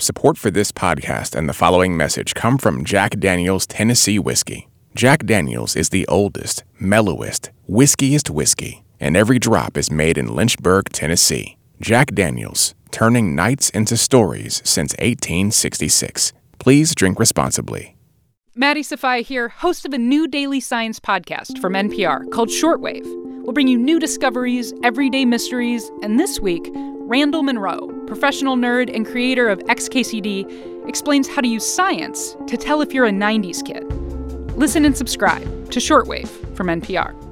Support for this podcast and the following message come from Jack Daniels Tennessee Whiskey. Jack Daniels is the oldest, mellowest, whiskiest whiskey, and every drop is made in Lynchburg, Tennessee. Jack Daniels, turning nights into stories since 1866. Please drink responsibly. Maddie Sofia here, host of a new daily science podcast from NPR called Shortwave. We'll bring you new discoveries, everyday mysteries, and this week, Randall Munroe, professional nerd and creator of XKCD, explains how to use science to tell if you're a 90s kid. Listen and subscribe to Shortwave from NPR.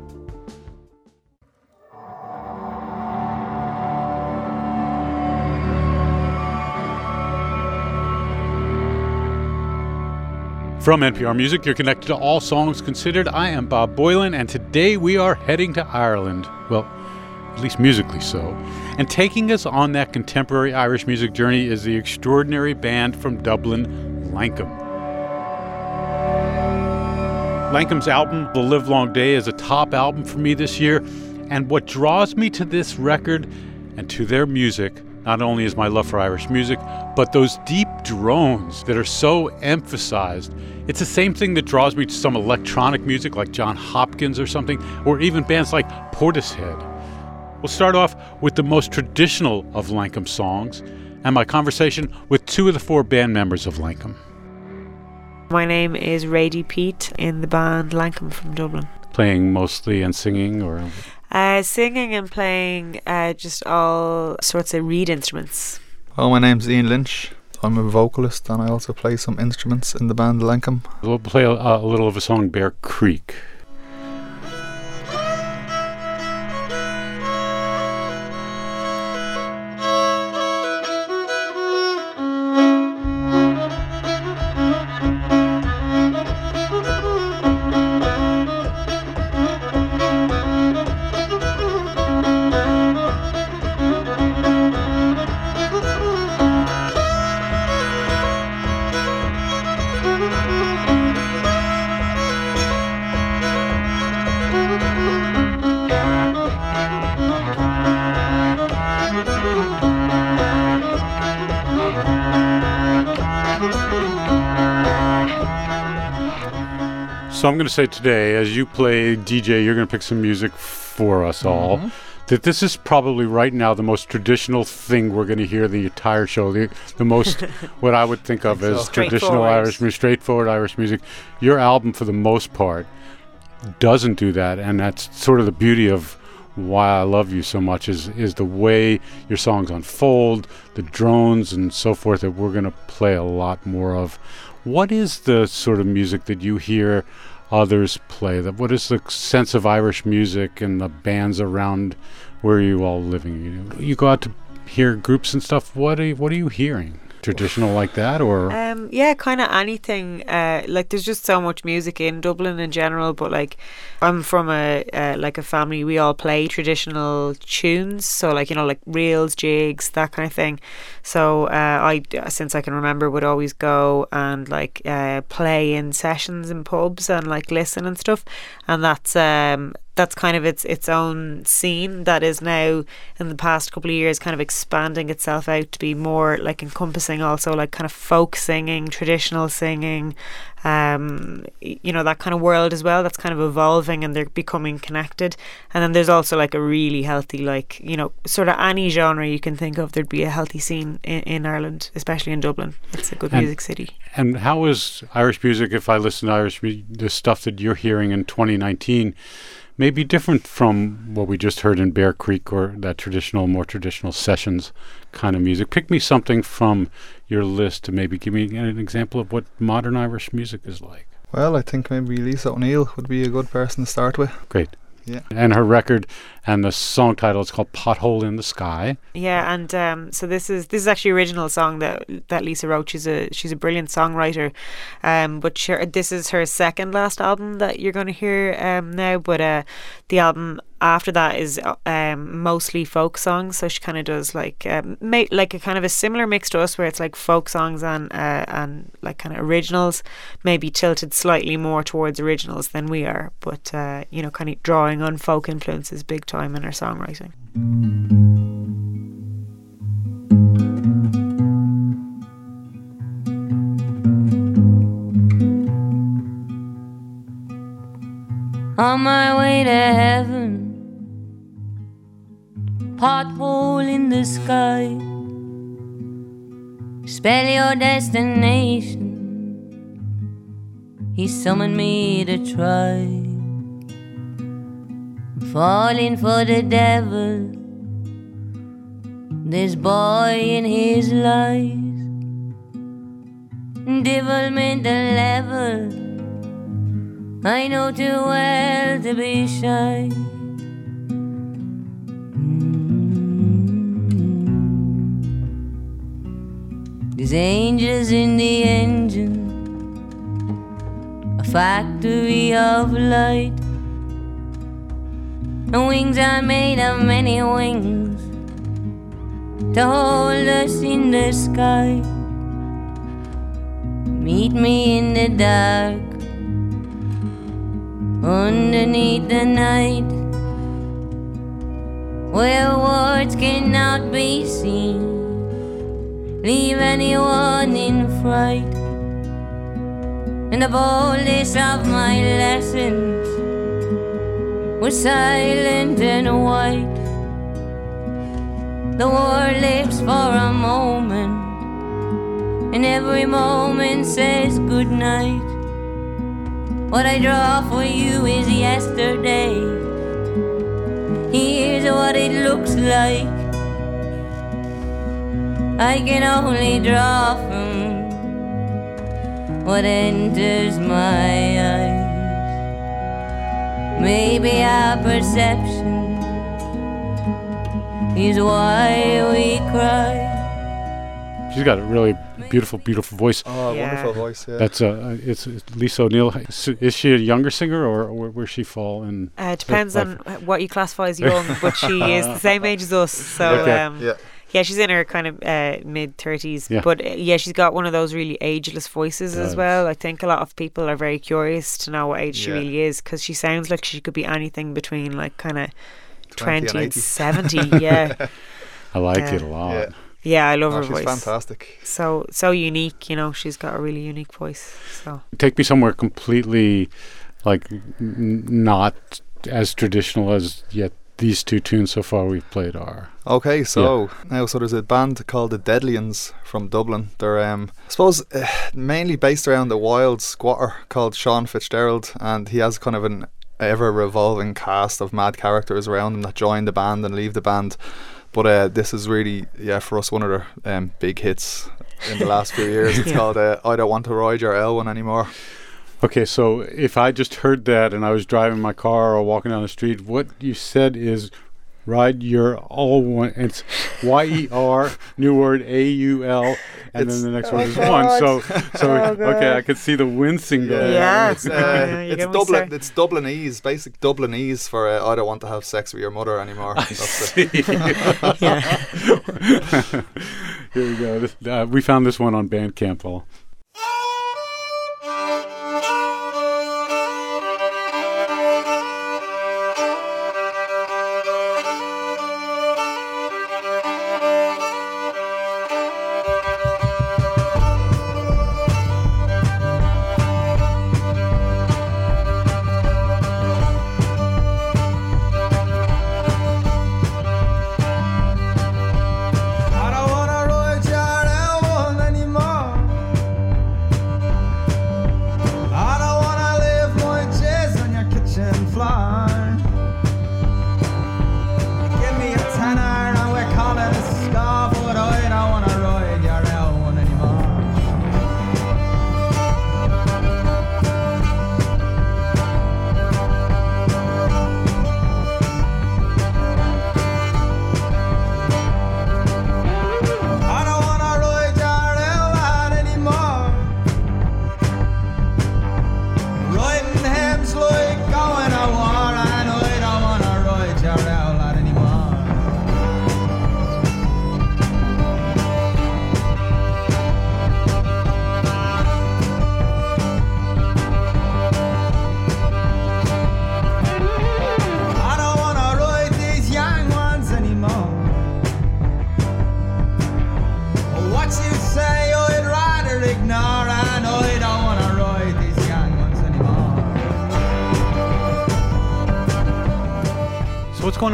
From NPR Music, you're connected to All Songs Considered. I am Bob Boilen, and today we are heading to Ireland. Well, at least musically so. And taking us on that contemporary Irish music journey is the extraordinary band from Dublin, Lankum. Lankum's album, The Livelong Day, is a top album for me this year. And what draws me to this record and to their music not only is my love for Irish music, but those deep drones that are so emphasized. It's the same thing that draws me to some electronic music like Jon Hopkins or something, or even bands like Portishead. We'll start off with the most traditional of Lankum songs and my conversation with two of the four band members of Lankum. My name is Radie Peat in the band Lankum from Dublin. Playing mostly and singing or? Uh, singing and playing uh, just all sorts of reed instruments. Well, my name's Ian Lynch. I'm a vocalist and I also play some instruments in the band Lankum. We'll play a, a little of a song, Bear Creek. So I'm going to say today, as you play DJ, you're going to pick some music for us all. Mm-hmm. That this is probably right now the most traditional thing we're going to hear the entire show. The, the most, what I would think of as traditional Irish music, straightforward Irish music. Your album, for the most part, doesn't do that, and that's sort of the beauty of why I love you so much is is the way your songs unfold, the drones and so forth that we're going to play a lot more of. What is the sort of music that you hear others play? That what is the sense of Irish music and the bands around where you all living? You, you go out to hear groups and stuff. What are you, what are you hearing? Traditional like that or? Um yeah kind of anything uh like there's just so much music in Dublin in general but like I'm from a uh, like a family we all play traditional tunes so like you know like reels jigs that kind of thing. So uh, I since I can remember would always go and like uh, play in sessions in pubs and like listen and stuff and that's um that's kind of its its own scene that is now in the past couple of years kind of expanding itself out to be more like encompassing also like kind of folk singing traditional singing um, you know that kind of world as well that's kind of evolving and they're becoming connected. And then there's also like a really healthy like you know sort of any genre you can think of there'd be a healthy scene in, in Ireland especially in Dublin. It's a good and, music city. and how is Irish music if I listen to Irish the stuff that you're hearing in 2019 may be different from what we just heard in Bear Creek or that traditional, more traditional sessions kind of music. Pick me something from your list to maybe give me an example of what modern Irish music is like. Well, I think maybe Lisa O'Neill would be a good person to start with. Great. Yeah. And her record and the song title is called Pothole in the Sky. Yeah, and um, so this is this is actually original song that that Lisa wrote. She's a she's a brilliant songwriter. Um, but she, this is her second last album that you're going to hear um now. But uh, the album after that is um, mostly folk songs. So she kind of does like um, ma- like a kind of a similar mix to us, where it's like folk songs and uh, and like kind of originals, maybe tilted slightly more towards originals than we are, but uh, you know, kind of drawing on folk influences big time time in her songwriting. On my way to heaven, pothole in the sky. Spell your destination. He summoned me to try. Falling for the devil. This boy in his lies. Devilmental level. I know too well to be shy. Mm. There's angels in the engine, a factory of light. And wings are made of many wings to hold us in the sky. Meet me in the dark underneath the night where words cannot be seen. Leave anyone in fright. And the boldest of my lessons was silent and white. The world lives for a moment, and every moment says goodnight. What I draw for you is yesterday. Here's what it looks like. I can only draw from what enters my eyes. Maybe our perception is why we cry. She's got a really beautiful, beautiful voice. Oh, Yeah. wonderful voice. Yeah. That's uh, it's, it's Lisa O'Neill. Is she a younger singer, or where, where she fall And Uh, it depends on what you classify as young, but she is the same age as us. So Okay. um, yeah. Yeah, she's in her kind of uh, mid thirties. Yeah. But uh, yeah, she's got one of those really ageless voices as well. I think a lot of people are very curious to know what age she really is because she sounds like she could be anything between like kind of 20 twenty and and seventy. Yeah, I like Yeah. it a lot. Yeah. yeah, I love Oh, her she's voice. fantastic. So so unique. You know, she's got a really unique voice. So Take me somewhere completely, like n- not as traditional as yet. These two tunes so far we've played are. Okay, so now so there's a band called the Deadlians from Dublin. They're um I suppose uh, mainly based around a wild squatter called Sean Fitzgerald, and he has kind of an ever revolving cast of mad characters around him that join the band and leave the band. But uh, this is really yeah for us one of their um, big hits in the last few years. It's Yeah. called uh, I don't want to ride your L1 anymore. Okay, so if I just heard that and I was driving my car or walking down the street, what you said is ride your all one. It's Y E R, new word A U L, and It's- then the next Oh one is God. one. So, so Oh okay, I God. could see the wincing going. Yeah. it's, uh, Yeah, it's get me Dublin. It's Dublinese, basic Dublinese for uh, I don't want to have sex with your mother anymore. That's the- yeah. Here we go. This, uh, we found this one on Bandcamp. Paul.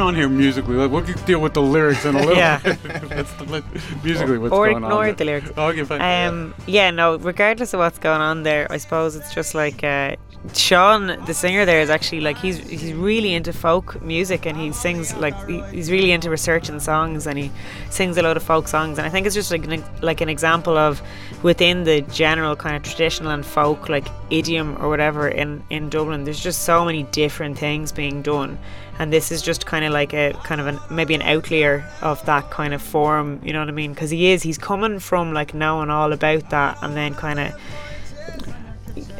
Going on here musically? Like, we'll deal with the lyrics in a little Yeah. bit. Let's let- musically, what's or going on? ignore the lyrics. Okay, fine. Um, yeah, no. Regardless of what's going on there, I suppose it's just like uh, Sean, the singer there, is actually like he's he's really into folk music and he sings like he, he's really into researching songs and he sings a lot of folk songs and I think it's just like an, like an example of within the general kind of traditional and folk like idiom or whatever in in Dublin. There's just so many different things being done. And this is just kind of like a kind of an maybe an outlier of that kind of form, you know what I mean? Because he is, he's coming from like knowing all about that, and then kind of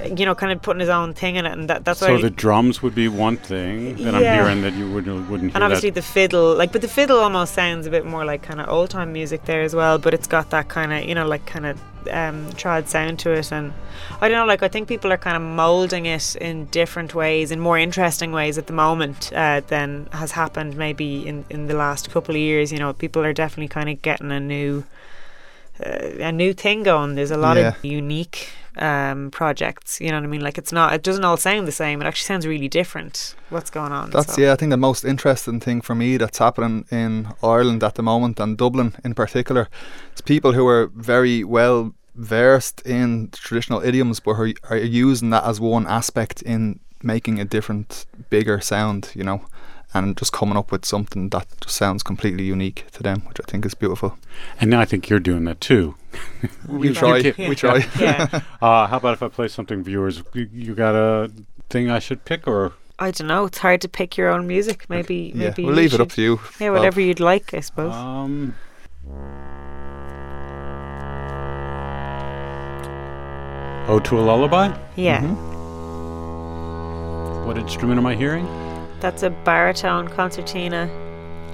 you know, kind of putting his own thing in it, and that, that's so why. So the drums would be one thing that I'm hearing that you wouldn't wouldn't hear and obviously that. the fiddle, like, but the fiddle almost sounds a bit more like kind of old time music there as well. But it's got that kind of, you know, like kind of um, trad sound to it, and I don't know, like I think people are kind of molding it in different ways, in more interesting ways at the moment uh, than has happened maybe in in the last couple of years. You know, people are definitely kind of getting a new. Uh, a new thing going. There's a lot Yeah. of unique um, projects. You know what I mean? Like it's not. It doesn't all sound the same. It actually sounds really different. What's going on? That's so. yeah. I think the most interesting thing for me that's happening in Ireland at the moment and Dublin in particular is people who are very well versed in traditional idioms, but are, are using that as one aspect in making a different, bigger sound. You know. And just coming up with something that just sounds completely unique to them, which I think is beautiful. and now I think you're doing that too. We try, we try. Yeah. Uh, how about if I play something, viewers? You, you got a thing I should pick, or I don't know. It's hard to pick your own music. Maybe, Yeah, maybe we'll you leave it up to you. Yeah, Bob. whatever you'd like, I suppose. um. Ode to a lullaby. yeah, mm-hmm. What instrument am I hearing? That's a baritone concertina,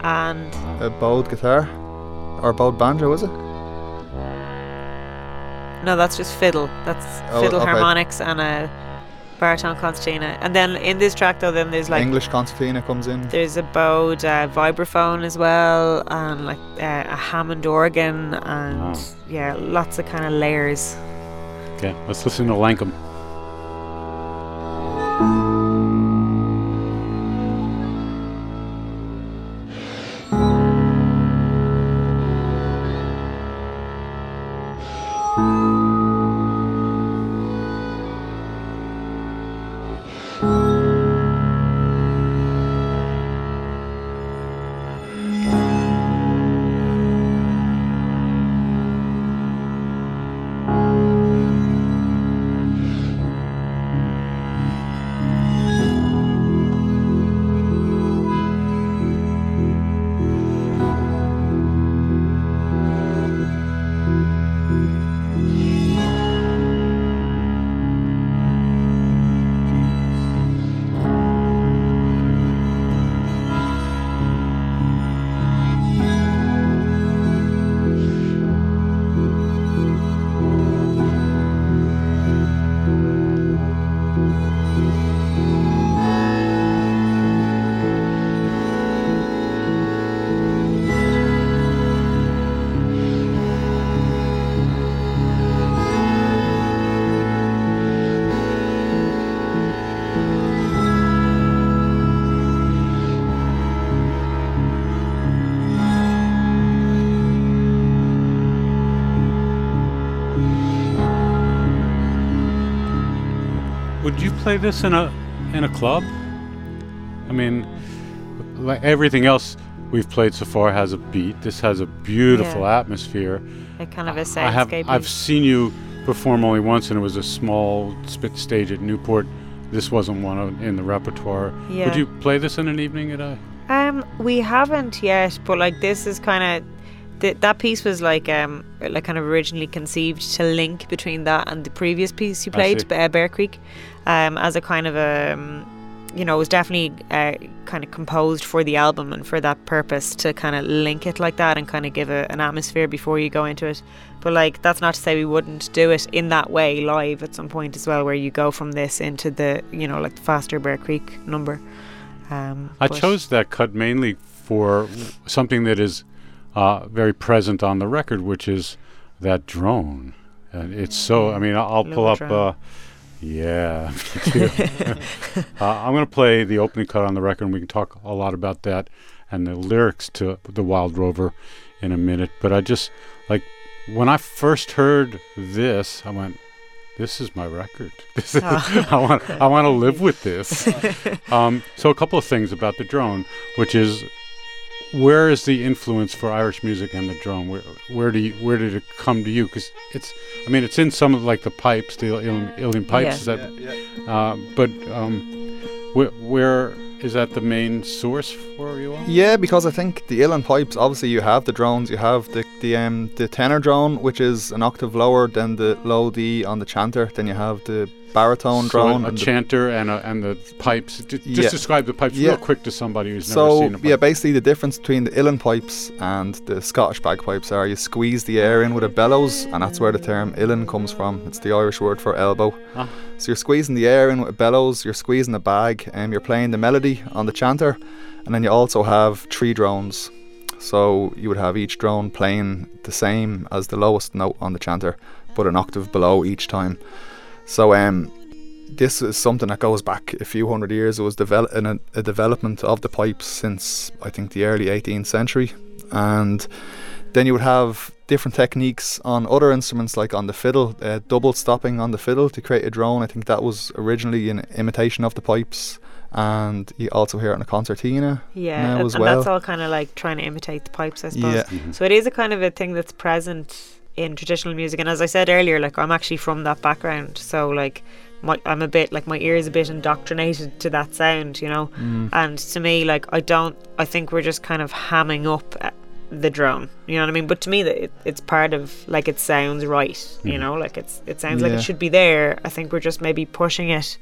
and A bowed guitar or bowed banjo, is it? no, that's just fiddle. That's Oh, fiddle okay. harmonics and a baritone concertina. And then in this track, though, then there's like English concertina comes in. there's a bowed uh, vibraphone as well, and like uh, a Hammond organ, and Wow. yeah, lots of kind of layers. Okay, let's listen to Lankum. Play this in a in a club? I mean, like everything else we've played so far has a beat. This has a beautiful Yeah. atmosphere. Like kind of a I have soundscape. I've seen you perform only once, and it was a small spit stage at Newport. This wasn't one of, in the repertoire. Yeah. Would you play this in an evening at a? Um, we haven't yet, but like this is kind of th- that piece was like um like kind of originally conceived to link between that and the previous piece you played, uh, Bear Creek, um, as a kind of a um, you know it was definitely uh, kind of composed for the album and for that purpose to kind of link it like that and kind of give a, an atmosphere before you go into it. But like that's not to say we wouldn't do it in that way live at some point as well, where you go from this into the you know like the faster Bear Creek number. Um, I chose that cut mainly for something that is uh, very present on the record, which is that drone. And it's so. I mean, I'll, I'll pull up. Uh, Yeah, uh, I'm going to play the opening cut on the record, and we can talk a lot about that and the lyrics to The Wild Rover in a minute. But I just, like, when I first heard this, I went, this is my record. This is, I want I want to live with this. Um, so a couple of things about the drone, which is where is the influence for Irish music and the drone? Where where do you, where did it come to you? Because it's I mean it's in some of like the pipes, the Uilleann, Uilleann pipes. Yeah. Is that, uh, but um, where, where is that the main source for you all? Yeah, because I think the Uilleann pipes. Obviously, you have the drones. You have the the um the tenor drone, which is an octave lower than the low D on the chanter. Then you have the baritone So drone. a, and the- chanter and a, and the pipes. Ju- Just Yeah. describe the pipes Yeah. real quick to somebody who's never so seen a pipe. yeah, basically the difference between the Uilleann pipes and the Scottish bagpipes are you squeeze the air in with a bellows, and that's where the term Uilleann comes from. It's the Irish word for elbow. Ah. So you're squeezing the air in with a bellows, you're squeezing the bag, and you're playing the melody on the chanter, and then you also have three drones. So you would have each drone playing the same as the lowest note on the chanter, but an octave below each time. So um, this is something that goes back a few hundred years. It was devel- in a, a development of the pipes since I think the early 18th century, and then you would have different techniques on other instruments, like on the fiddle, uh, double stopping on the fiddle to create a drone. I think that was originally an imitation of the pipes, and you also hear it in a concertina Yeah, now and, as and well. that's all kind of like trying to imitate the pipes, I suppose. Yeah. Mhm. So it is a kind of a thing that's present in traditional music, and as I said earlier, like I'm actually from that background, so like my I'm a bit like my ear is a bit indoctrinated to that sound, you know. Mm. And to me, like I don't, I think we're just kind of hamming up uh, the drone, you know what I mean? But to me, that it, it's part of like it sounds right, you Mhm. know, like it's it sounds like it should be there. I think we're just maybe pushing it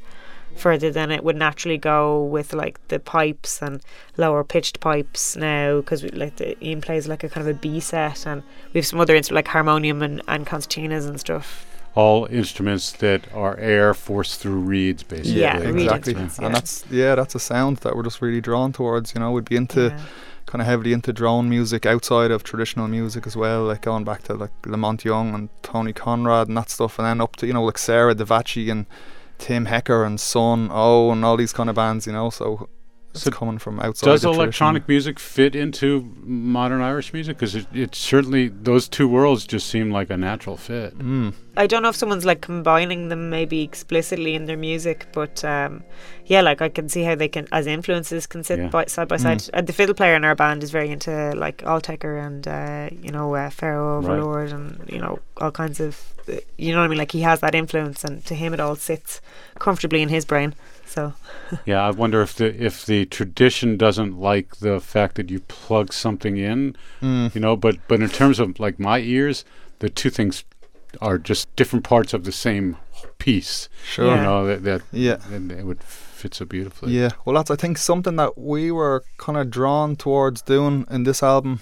further than it would naturally go with like the pipes and lower pitched pipes now because like the Ian plays like a kind of a B set and we have some other instruments like harmonium and, and concertinas and stuff. All instruments that are air forced through reeds, basically. Yeah, Yeah, reed exactly. yeah. And that's yeah, that's a sound that we're just really drawn towards. You know, we'd be into Yeah. kind of heavily into drone music outside of traditional music as well, like going back to like La Monte Young and Tony Conrad and that stuff, and then up to you know like Sarah Davachi and Tim Hecker and Son Oh and all these kind of bands. You know, so So coming from outside. Does the electronic traditional- music fit into modern Irish music? Because it, it certainly, those two worlds just seem like a natural fit. Mm. I don't know if someone's like combining them maybe explicitly in their music, but um, yeah, like I can see how they can, as influences, can sit Yeah. by, side by side. Uh, the fiddle player in our band is very into like Autechre and uh, you know uh, Pharaoh Right. Overlord and you know all kinds of, uh, you know what I mean? Like he has that influence, and to him it all sits comfortably in his brain. So Yeah, I wonder if the if the tradition doesn't like the fact that you plug something in, Mm. you know. But but in terms of like my ears, the two things are just different parts of the same piece. Sure. You Yeah. know that that Yeah. and it would fit so beautifully. Yeah, well, that's I think something that we were kind of drawn towards doing in this album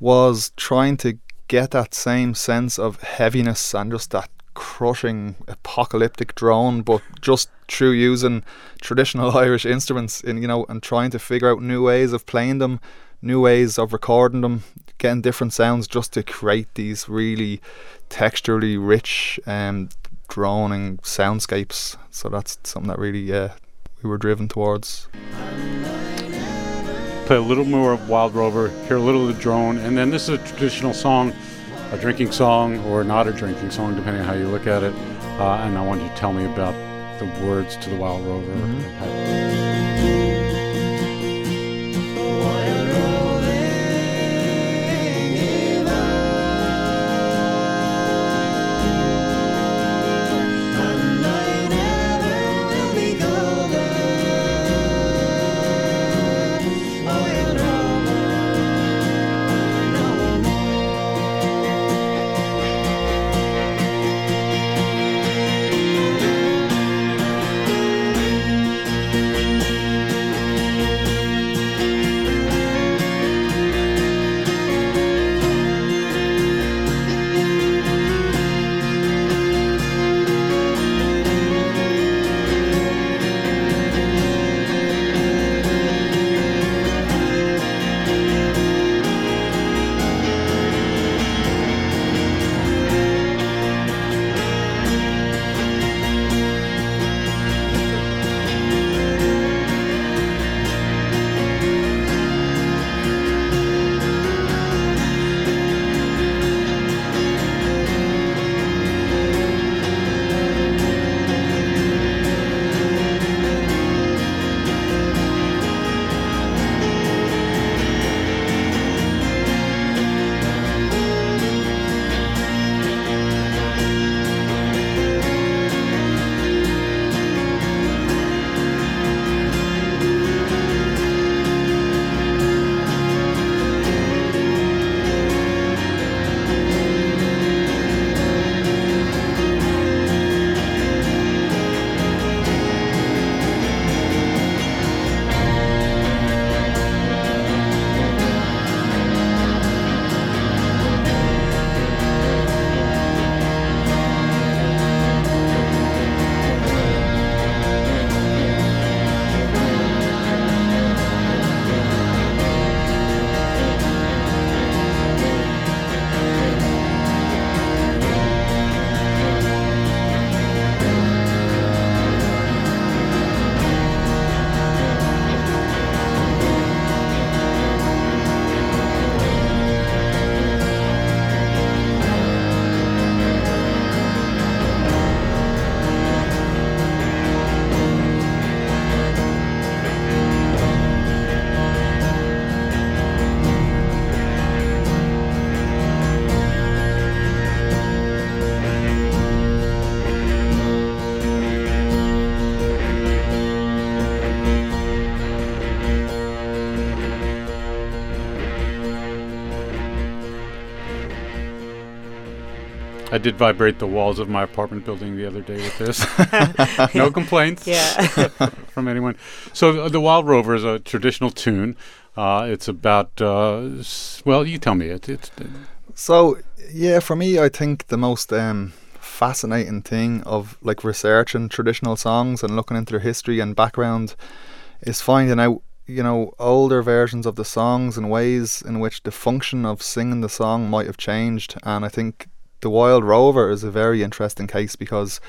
was trying to get that same sense of heaviness and just that crushing apocalyptic drone, but just through using traditional Irish instruments, in you know, and trying to figure out new ways of playing them, new ways of recording them, getting different sounds, just to create these really texturally rich um, droning soundscapes. So that's something that really, uh, we were driven towards. Play a little more of Wild Rover, hear a little of the drone, and then this is a traditional song, a drinking song or not a drinking song, depending on how you look at it. Uh, and I want you to tell me about the words to the Wild Rover. and I did vibrate the walls of my apartment building the other day with this. no complaints Yeah. from anyone. So uh, the Wild Rover is a traditional tune. Uh, it's about uh, s- well, you tell me it. It's So yeah, for me, I think the most um, fascinating thing of like researching traditional songs and looking into their history and background is finding out, you know, older versions of the songs and ways in which the function of singing the song might have changed. And I think the Wild Rover is a very interesting case because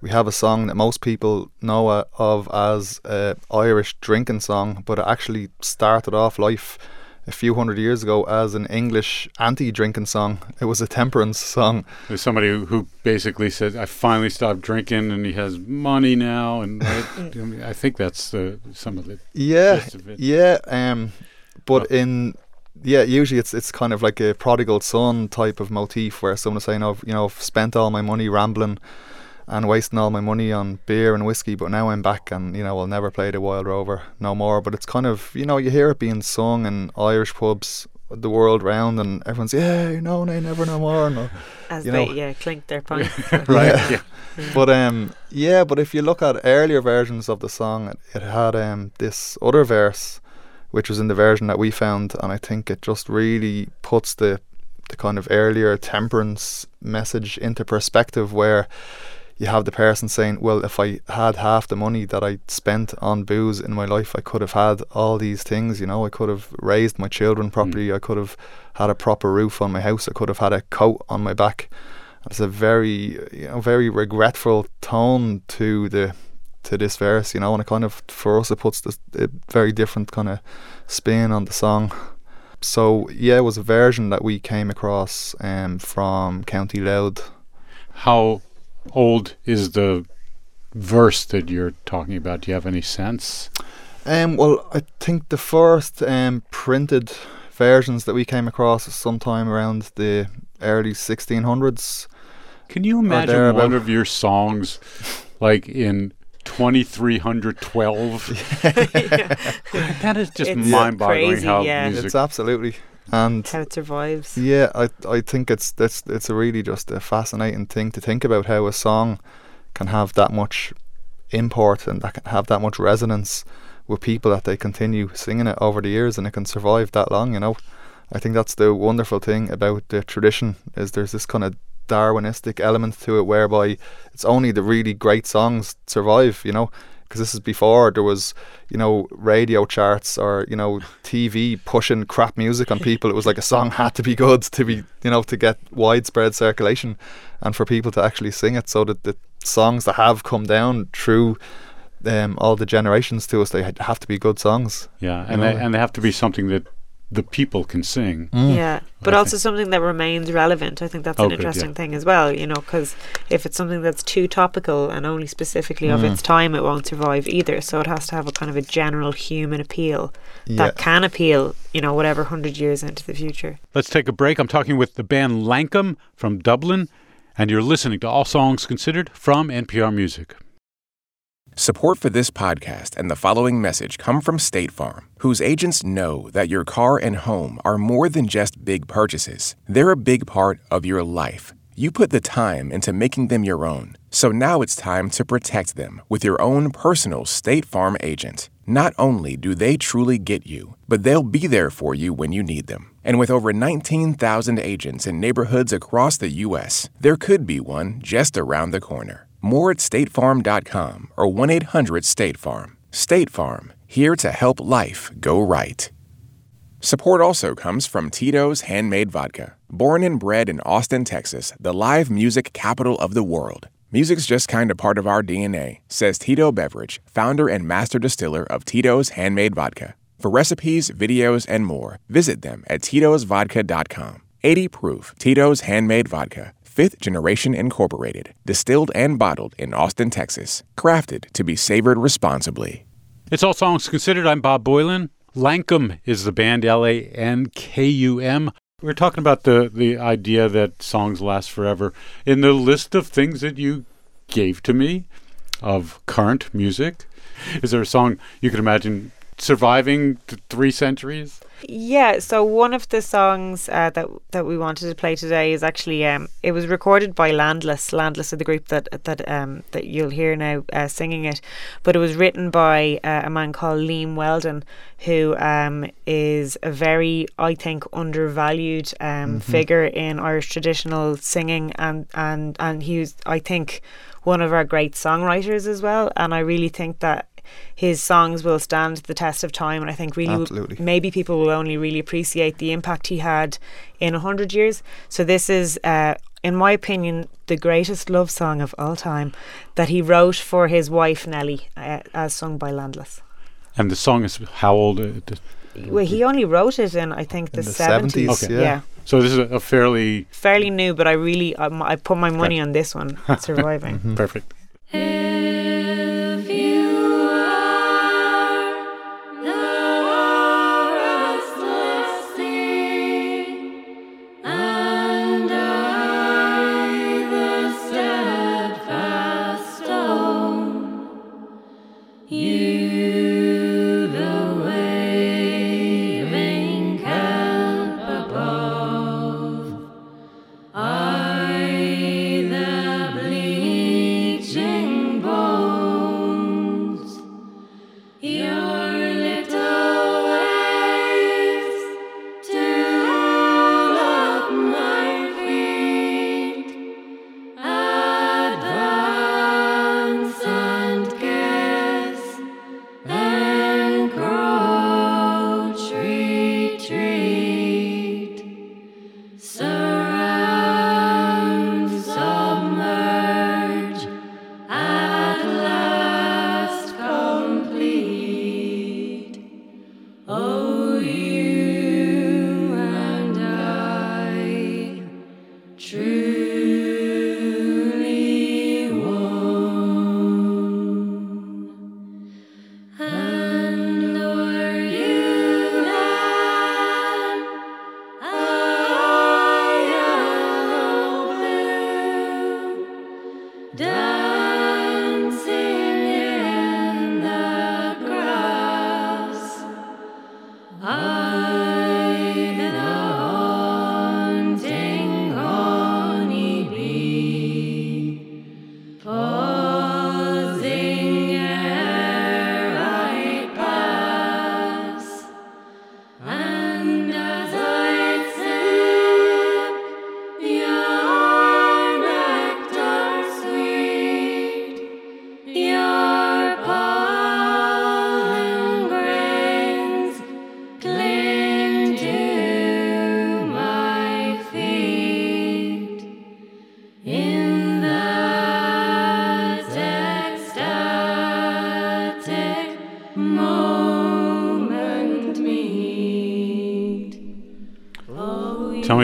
we have a song that most people know uh, of as a Irish drinking song, but it actually started off life a few hundred years ago as an English anti-drinking song. It was a temperance song. there's somebody who, who basically said, "I finally stopped drinking, and he has money now." And I, I, think that's uh, some of it. Yeah, of it. yeah. Um, but in yeah, usually it's it's kind of like a prodigal son type of motif where someone's saying, "Oh, you know, I've spent all my money rambling." And wasting all my money on beer and whiskey, but now I'm back, and you know I'll never play the Wild Rover no more. But it's kind of you know you hear it being sung in Irish pubs the world round, and everyone's yeah, no, no, never no more. No. As You they know- yeah clink their pint. Right? Yeah. but um, yeah, but if you look at earlier versions of the song, it, it had um this other verse, which was in the version that we found, and I think it just really puts the the kind of earlier temperance message into perspective, where you have the person saying, "Well, if I had half the money that I spent on booze in my life, I could have had all these things. You know, I could have raised my children mm. properly. I could have had a proper roof on my house. I could have had a coat on my back." It's a very, you know, very regretful tone to the to this verse, you know, and it kind of for us it puts this a very different kind of spin on the song. So yeah, it was a version that we came across um, from County Louth. How old is the verse that you're talking about? Do you have any sense? Um, well, I think the first um, printed versions that we came across sometime around the early 1600s. Can you imagine one of your songs like in 2312? that is just It's mind-boggling crazy, how yeah. music It's absolutely and How it survives. Yeah, I I think it's that's it's a really just a fascinating thing to think about how a song can have that much import and that can have that much resonance with people that they continue singing it over the years and it can survive that long, you know. I think that's the wonderful thing about the tradition is there's this kind of Darwinistic element to it whereby it's only the really great songs survive, you know. Because this is before there was, you know, radio charts or you know TV pushing crap music on people. It was like a song had to be good to be, you know, to get widespread circulation, and for people to actually sing it. So that the songs that have come down through um, all the generations to us, they have to be good songs. yeah, and they, and they have to be something that the people can sing. Yeah, but I also something that remains relevant. I think that's Oh, an good, yeah. interesting thing as well, you know, because if it's something that's too topical and only specifically of Mm. its time, it won't survive either. So it has to have a kind of a general human appeal Yeah. that can appeal, you know, whatever hundred years into the future. Let's take a break. I'm talking with the band Lankum from Dublin, and you're listening to All Songs Considered from NPR Music. Support for this podcast and the following message come from State Farm, whose agents know that your car and home are more than just big purchases. They're a big part of your life. You put the time into making them your own. So now it's time to protect them with your own personal State Farm agent. Not only do they truly get you, but they'll be there for you when you need them. And with over 19,000 agents in neighborhoods across the U.S., there could be one just around the corner. More at statefarm.com or 1 800 State Farm. State Farm, here to help life go right. Support also comes from Tito's Handmade Vodka. Born and bred in Austin, Texas, the live music capital of the world. Music's just kind of part of our DNA, says Tito Beveridge, founder and master distiller of Tito's Handmade Vodka. For recipes, videos, and more, visit them at titosvodka.com. 80 proof Tito's Handmade Vodka, fifth generation incorporated, distilled and bottled in Austin, Texas, crafted to be savored responsibly. It's All Songs Considered. I'm Bob Boilen. Lankum is the band, L A N K U M. We're talking about the, the idea that songs last forever. In the list of things that you gave to me of current music, is there a song you could imagine surviving th- three centuries? Yeah, so one of the songs uh, that that we wanted to play today is actually um, it was recorded by Landless. Landless of the group that that um, that you'll hear now uh, singing it, but it was written by uh, a man called Liam Weldon, who um, is a very I think undervalued um, figure in Irish traditional singing, and and and he's I think one of our great songwriters as well, and I really think that his songs will stand the test of time and I think really Absolutely. maybe people will only really appreciate the impact he had in a hundred years. So this is, uh, in my opinion, the greatest love song of all time that he wrote for his wife Nellie, uh, as sung by Landless. And the song is how old? Uh, th- Well, he only wrote it in I think the In the seventies. 70s, Okay. yeah. yeah. so this is a, a fairly fairly new, but I really um, I put my money on this one surviving. Mm-hmm. perfect.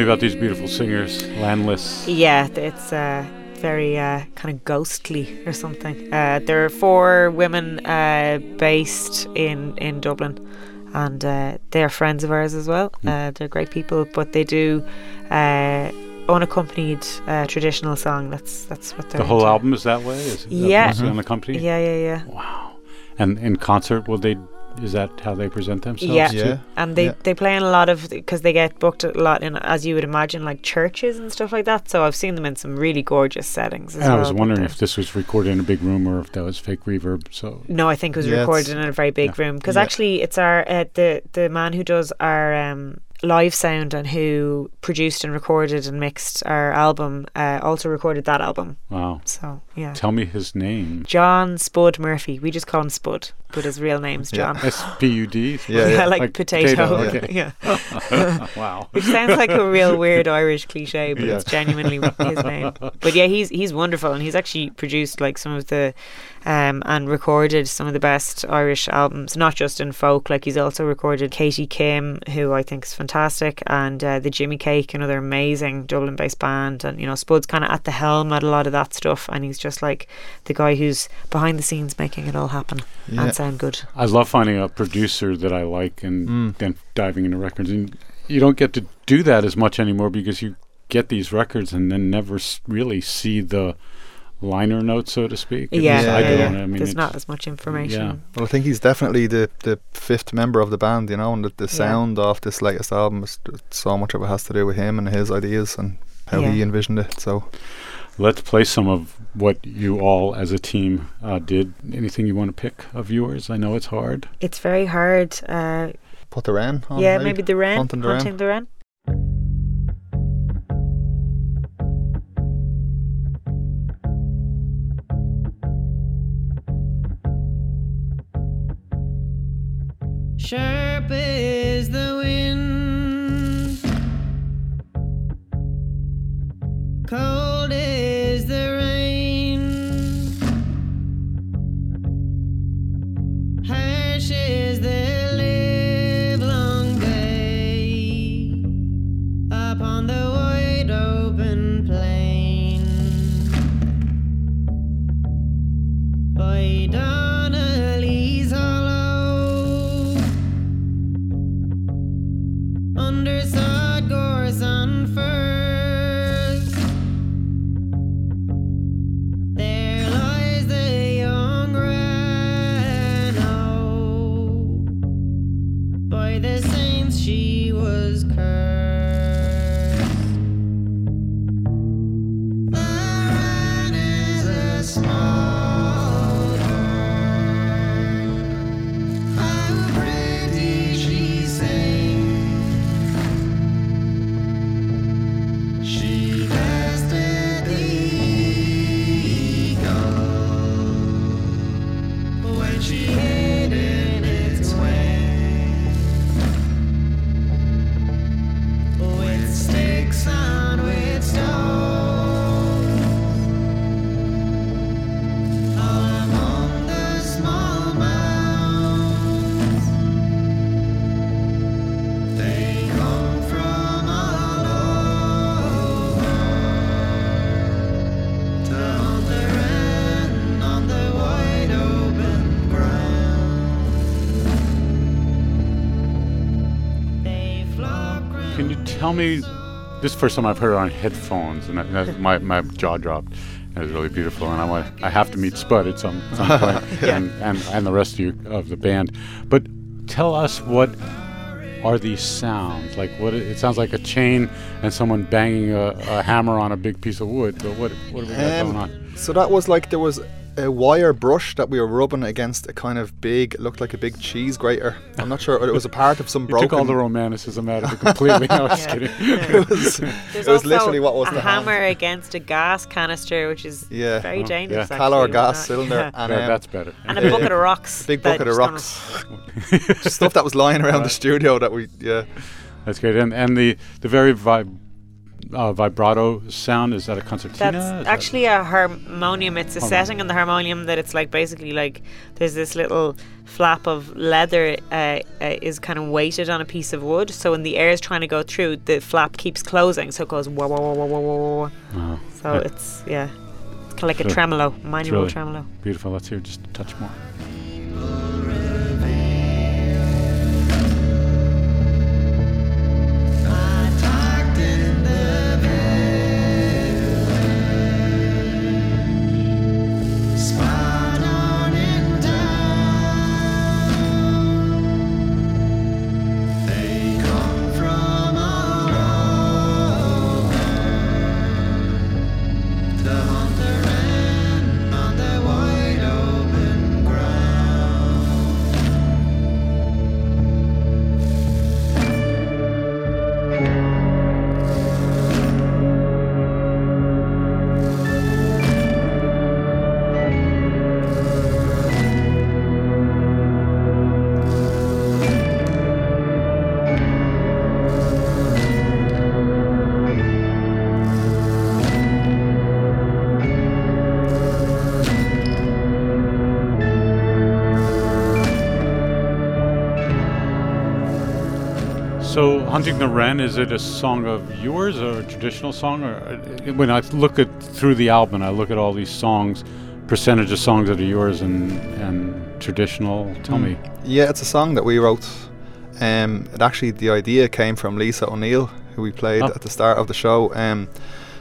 About these beautiful singers, Landless. Yeah, it's uh, very uh, kind of ghostly or something. Uh, there are four women uh, based in, in Dublin, and uh, they're friends of ours as well. Uh, they're great people, but they do uh, unaccompanied uh, traditional song. That's that's what they're The whole into. album is that way? Is Yeah. unaccompanied? Yeah, yeah, yeah. Wow. And in concert, will they? Is that how they present themselves? Yeah. too? Yeah. and they Yeah. they play in a lot of because they get booked a lot in as you would imagine like churches and stuff like that so i've seen them in some really gorgeous settings as And I was wondering if this was recorded in a big room or if that was fake reverb. So no i think it was Yeah, recorded in a very big room because Yeah. actually it's our uh, the the man who does our um live sound and who produced and recorded and mixed our album uh, also recorded that album wow. so yeah Tell me his name. john spud murphy we just call him spud but his real name's john S P U D. Yeah, yeah. like, Like potato, potato, okay. yeah wow. Which sounds like a real weird Irish cliche, but Yeah. it's genuinely his name. But yeah, he's he's wonderful, and he's actually produced like some of the, um, and recorded some of the best Irish albums, not just in folk. Like he's also recorded Katie Kim, who I think is fantastic, and uh, the Jimmy Cake, another amazing Dublin-based band, and you know Spud's kind of at the helm at a lot of that stuff, and he's just like the guy who's behind the scenes making it all happen Yeah. and sound good. I love finding a producer that I like and Mm. then diving into records. And you don't get to do that as much anymore because you get these records and then never s- really see the liner notes, so to speak. At Yeah, least I yeah, do. yeah. and I mean, There's not as much information. Well, I think he's definitely the, the fifth member of the band, you know, and the, the Yeah. sound of this latest album is so much of it has to do with him and his ideas and how he envisioned it. So Let's play some of what you all as a team uh, did. Anything you want to pick of yours? I know it's hard. It's very hard. Uh, put the Wren on. yeah, maybe the wren. Hunting the Wren. Hunting the me? This is the first time I've heard it on headphones, and that, my my jaw dropped. It was really beautiful, and I want I have to meet Spud at some, some point, and, and and the rest of you of the band. But tell us what are these sounds like? What it, it sounds like a chain and someone banging a, a hammer on a big piece of wood. But what what have we got Um, going on? So that was like there was a wire brush that we were rubbing against a kind of big, looked like a big cheese grater. I'm not sure. It was a part of some You broken. took all the romanticism out of it completely. no, I was Yeah. kidding. it was, it was literally what was a the hand. hammer against a gas canister, which is Yeah. very Oh, dangerous. yeah. Calor actually, gas cylinder yeah. and, Yeah, um, that's better. and a bucket of rocks. big bucket of rocks. stuff that was lying around the studio that we yeah. That's great. And and the the very vib, uh, vibrato sound is that a concertina? That's that- actually a harmonium. It's a setting on the harmonium that it's like basically like there's this little flap of leather uh, uh, is kind of weighted on a piece of wood. So when the air is trying to go through, the flap keeps closing, so it goes wah wah wah wah wah wah. wah. Oh, So it's yeah, it's kind of like Sure. a tremolo, manual really- tremolo. beautiful. Let's hear just a touch more. Hunting the Wren, is it a song of yours or a traditional song? Or uh, when I look at through the album, I look at all these songs, percentage of songs that are yours and and traditional. Tell me. Yeah, it's a song that we wrote. Um, it actually the idea came from Lisa O'Neill, who we played Oh. at the start of the show. Um,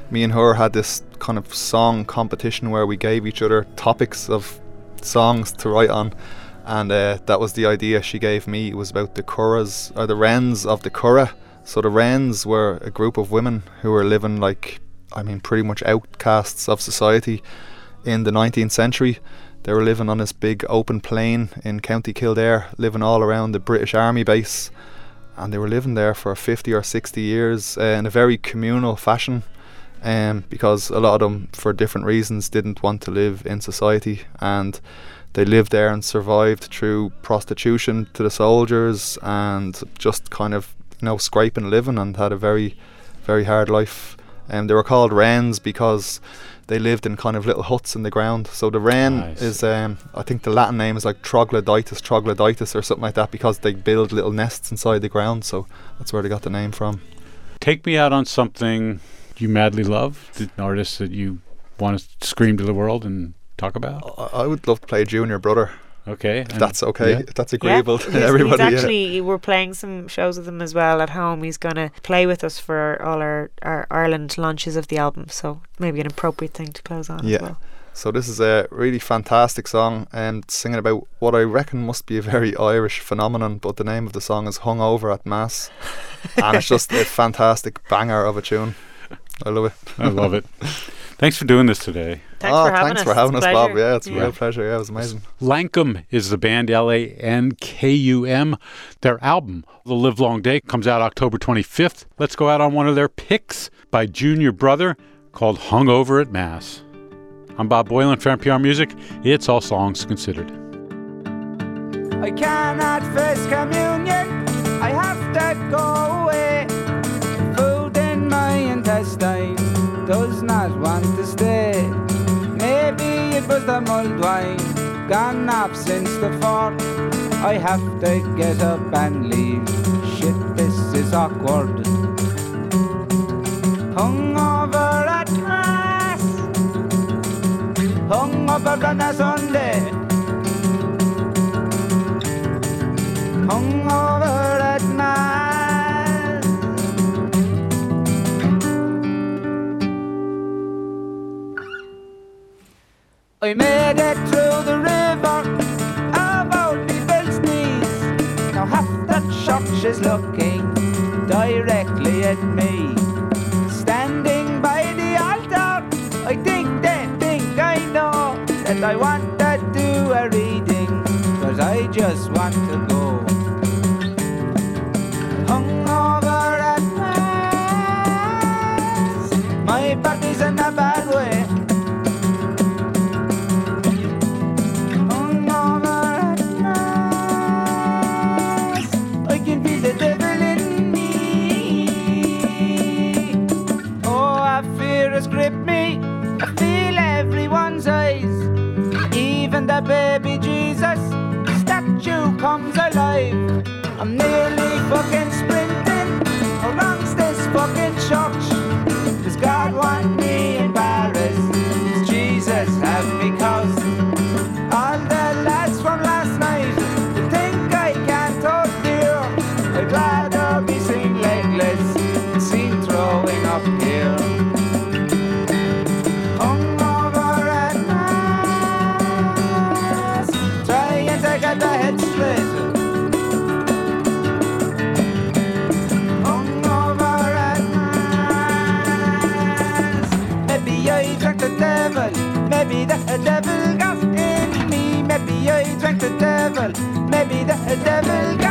me and her had this kind of song competition where we gave each other topics of songs to write on. And uh, that was the idea she gave me. It was about the Curras, or the Wrens of the Curragh. So the Wrens were a group of women who were living like, I mean, pretty much outcasts of society in the 19th century. They were living on this big open plain in County Kildare, living all around the British Army base. And they were living there for 50 or 60 years uh, in a very communal fashion um, because a lot of them, for different reasons, didn't want to live in society. And they lived there and survived through prostitution to the soldiers and just kind of, you know, scraping a living and had a very, very hard life. And they were called wrens because they lived in kind of little huts in the ground. So the wren Nice. is, um, I think the Latin name is like troglodytes, troglodytes or something like that because they build little nests inside the ground. So that's where they got the name from. Take me out on something you madly love, an artist that you want to scream to the world and talk about. I, I would love to play Junior Brother. Okay. If that's okay. yeah. If that's agreeable he's, to everybody. He's yeah. actually we're playing some shows with him as well at home. He's gonna play with us for all our, our Ireland launches of the album, so maybe an appropriate thing to close on Yeah. as well. So this is a really fantastic song and singing about what I reckon must be a very Irish phenomenon, but the name of the song is Hung Over at Mass. and it's just a fantastic banger of a tune. I love it. I love it. Thanks for doing this today. Thanks oh, for having thanks us. for having It's us, a Bob. Yeah, it's a Yeah. real pleasure. Yeah, it was amazing. Lankum is the band L A N K U M. Their album, The Livelong Day, comes out October 25th. Let's go out on one of their picks by Junior Brother called Hungover at Mass. I'm Bob Boilen for NPR Music. It's All Songs Considered. I cannot face wine, gone up since the fall. I have to get up and leave. Shit, this is awkward. Hung over at mass, hung over on a Sunday. hung I made it through the river only Bill's knees. Now half the church is looking directly at me. Standing by the altar, I think they think I know that I want to do a reading, but I just want to go. I'm nearly devil